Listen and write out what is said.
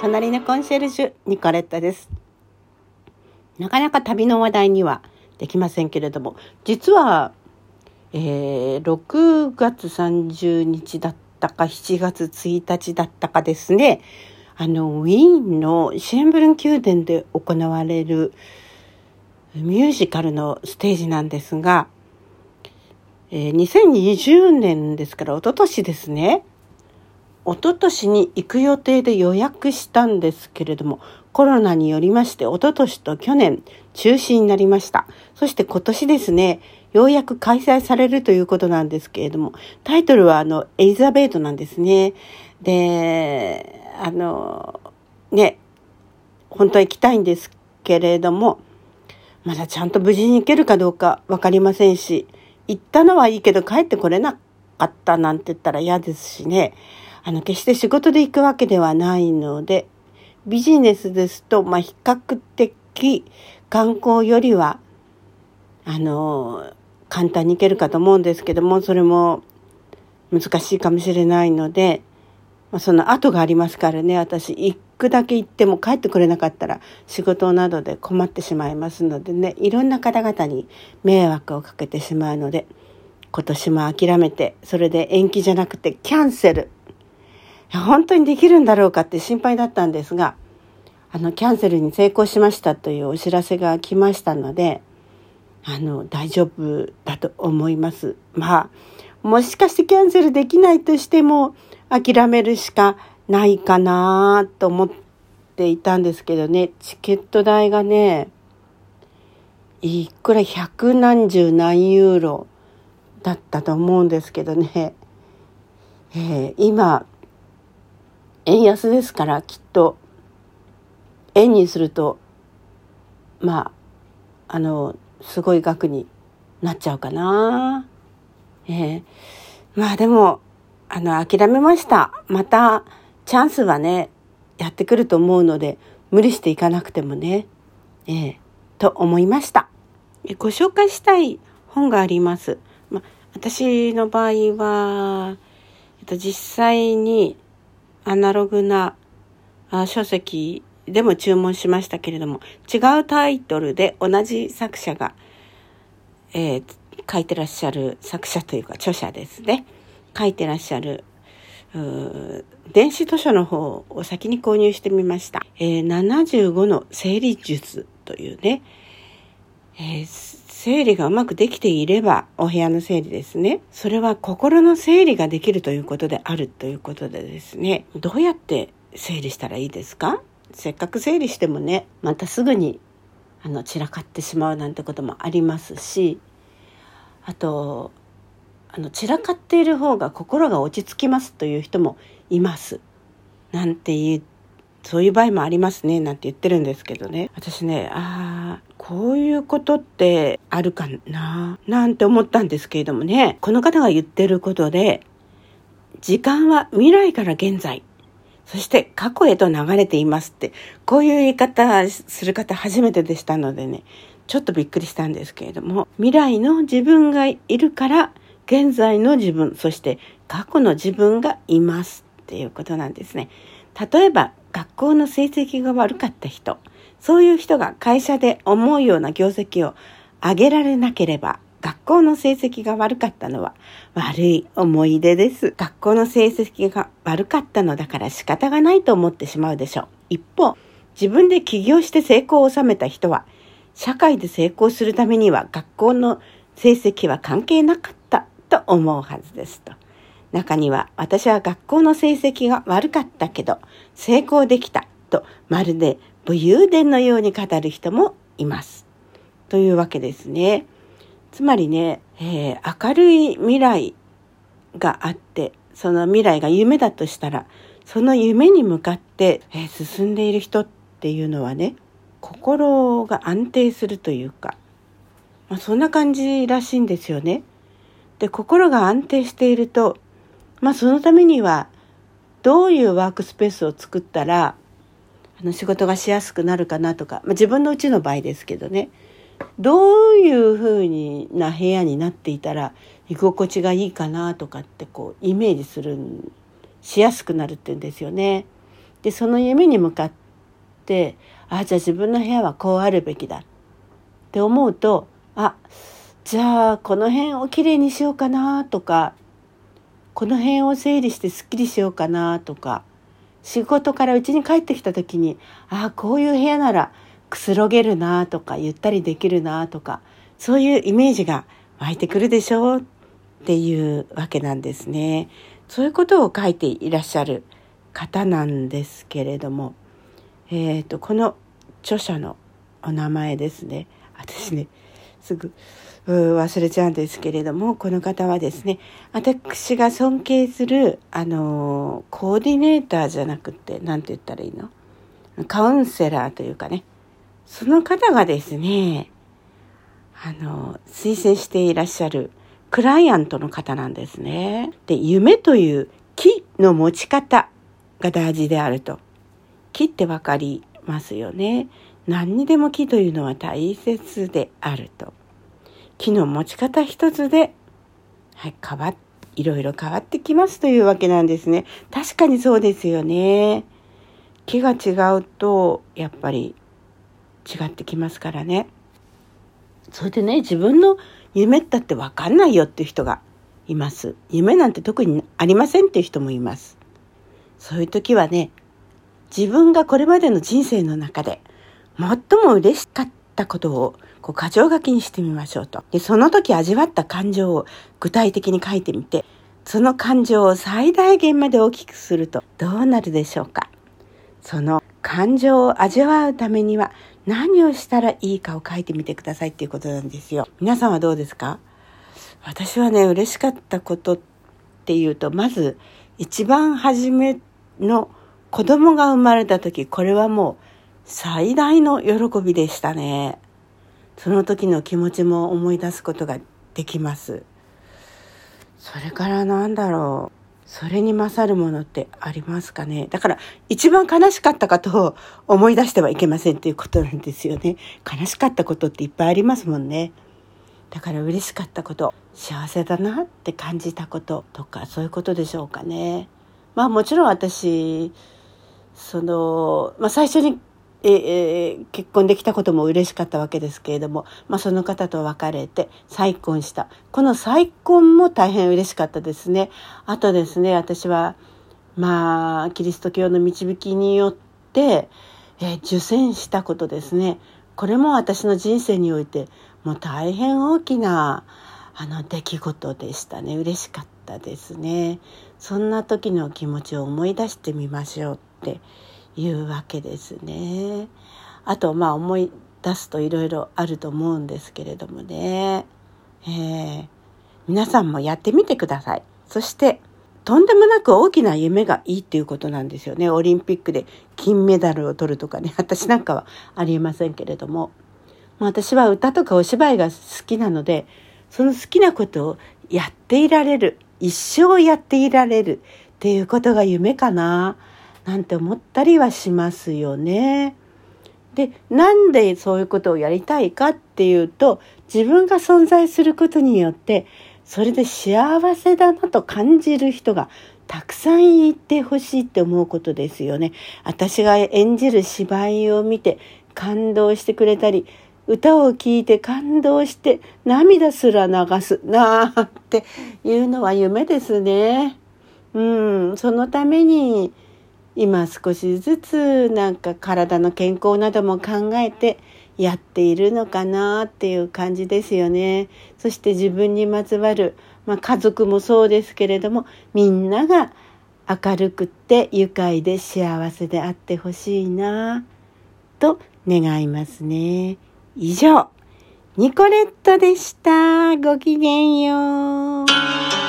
隣のコンシェルジュニコレットです。なかなか旅の話題にはできませんけれども実は、えー、6月30日だったか7月1日だったかですね。あのウィーンのシェンブルン宮殿で行われるミュージカルのステージなんですが、えー、2020年ですから一昨年ですね。昨年に行く予定で予約したんですけれども、コロナによりまして一昨年と去年中止になりました。そして今年ですね、ようやく開催されるということなんですけれども、タイトルはあの、エリザベートなんですね。で、あの、ね、本当は行きたいんですけれども、まだちゃんと無事に行けるかどうかわかりませんし、行ったのはいいけど帰ってこれなかったなんて言ったら嫌ですしね。あの、決して仕事で行くわけではないので、ビジネスですと、まあ、比較的観光よりは、あの、簡単に行けるかと思うんですけども、それも難しいかもしれないので、まあ、その後がありますからね、私、行くだけ行っても帰ってこれなかったら仕事などで困ってしまいますのでね、いろんな方々に迷惑をかけてしまうので、今年も諦めて、それで延期じゃなくてキャンセル本当にできるんだろうかって心配だったんですが、あの、キャンセルに成功しましたというお知らせが来ましたので、あの、大丈夫だと思います。まあ、もしかしてキャンセルできないとしても、諦めるしかないかなと思っていたんですけどね、チケット代がね、いくら百何十何ユーロだったと思うんですけどね、えー、今、円安ですからきっと円にするとまああのすごい額になっちゃうかな。えー、まあでもあの諦めました。またチャンスはねやってくると思うので無理していかなくてもね、えー、と思いました。ご紹介したい本があります。ま、私の場合は、えっと、実際にアナログな書籍でも注文しましたけれども、違うタイトルで同じ作者が、えー、書いてらっしゃる作者というか著者ですね。書いてらっしゃる電子図書の方を先に購入してみました。えー、75の整理術というね、えー整理がうまくできていれば、お部屋の整理ですね。それは心の整理ができるということであるということでですね、どうやって整理したらいいですか？せっかく整理してもね、またすぐにあの散らかってしまうなんてこともありますし、あと、あの散らかっている方が心が落ち着きますという人もいます。なんて言そういう場合もありますね、なんて言ってるんですけどね。私ね、ああ、こういうことってあるかな、なんて思ったんですけれどもね、この方が言ってることで、時間は未来から現在、そして過去へと流れていますって、こういう言い方する方初めてでしたのでね、ちょっとびっくりしたんですけれども、未来の自分がいるから、現在の自分、そして過去の自分がいますっていうことなんですね。例えば、学校の成績が悪かった人、そういう人が会社で思うような業績を上げられなければ、学校の成績が悪かったのは悪い思い出です。学校の成績が悪かったのだから仕方がないと思ってしまうでしょう。一方、自分で起業して成功を収めた人は、社会で成功するためには学校の成績は関係なかったと思うはずですと。中には私は学校の成績が悪かったけど成功できたとまるで武勇伝のように語る人もいます。というわけですね。つまりね、えー、明るい未来があって、その未来が夢だとしたら、その夢に向かって、えー、進んでいる人っていうのはね、心が安定するというか、まあ、そんな感じらしいんですよね。で、心が安定していると、まあそのためにはどういうワークスペースを作ったらあの仕事がしやすくなるかなとか、まあ、自分のうちの場合ですけどねどういうふうにな部屋になっていたら居心地がいいかなとかってこうイメージするしやすくなるっていうんですよね。でその夢に向かってああじゃあ自分の部屋はこうあるべきだって思うとあじゃあこの辺をきれいにしようかなとかこの辺を整理してすっきりしようかなとか仕事から家に帰ってきた時にああこういう部屋ならくつろげるなとかゆったりできるなとかそういうイメージが湧いてくるでしょうっていうわけなんですね。そういうことを書いていらっしゃる方なんですけれども、えーと、この著者のお名前ですね私ねすぐ忘れちゃうんですけれどもこの方はですね私が尊敬するあのコーディネーターじゃなくて何て言ったらいいの？カウンセラーというかねその方がですねあの推薦していらっしゃるクライアントの方なんですね。で夢という木の持ち方が大事であると。木ってわかりますよね。何にでも木というのは大切であると。木の持ち方一つで、はい、変わっいろいろ変わってきますというわけなんですね。確かにそうですよね。木が違うと、やっぱり違ってきますからね。それでね、自分の夢だってわかんないよっていう人がいます。夢なんて特にありませんっていう人もいます。そういう時はね、自分がこれまでの人生の中で最も嬉しかったことをこう箇条書きにしてみましょうと。で、その時味わった感情を具体的に書いてみて、その感情を最大限まで大きくするとどうなるでしょうか。その感情を味わうためには何をしたらいいかを書いてみてくださいっていうことなんですよ。皆さんはどうですか？私はね、嬉しかったことっていうと、まず一番初めの子供が生まれた時、これはもう最大の喜びでしたね。その時の気持ちも思い出すことができます。それからなんだろう。それに勝るものってありますかねだから一番悲しかったことを思い出してはいけませんっていうことなんですよね。悲しかったことっていっぱいありますもんね。だから嬉しかったこと、幸せだなって感じたこととかそういうことでしょうかね。まあもちろん私、その、まあ最初にえー、結婚できたことも嬉しかったわけですけれども、まあ、その方と別れて再婚した。この再婚も大変嬉しかったですね。あとですね、私は、まあ、キリスト教の導きによって、えー、受選したことですね。これも私の人生において、もう大変大きな、あの、出来事でしたね。嬉しかったですね。そんな時の気持ちを思い出してみましょうっていうわけですね。あとまあ思い出すといろいろあると思うんですけれどもね、えー、皆さんもやってみてください。そしてとんでもなく大きな夢がいいっていうことなんですよね。オリンピックで金メダルを取るとかね、私なんかはありえませんけれども。まあ、私は歌とかお芝居が好きなので、その好きなことをやっていられる、一生やっていられるっていうことが夢かな。なんて思ったりはしますよね。でなんでそういうことをやりたいかっていうと自分が存在することによってそれで幸せだなと感じる人がたくさんいてほしいって思うことですよね。私が演じる芝居を見て感動してくれたり歌を聴いて感動して涙すら流すなあっていうのは夢ですね。うん、そのために今少しずつなんか体の健康なども考えてやっているのかなっていう感じですよね。そして自分にまつわる、まあ、家族もそうですけれどもみんなが明るくて愉快で幸せであってほしいなと願いますね。以上、ニコレットでした。ごきげんよう。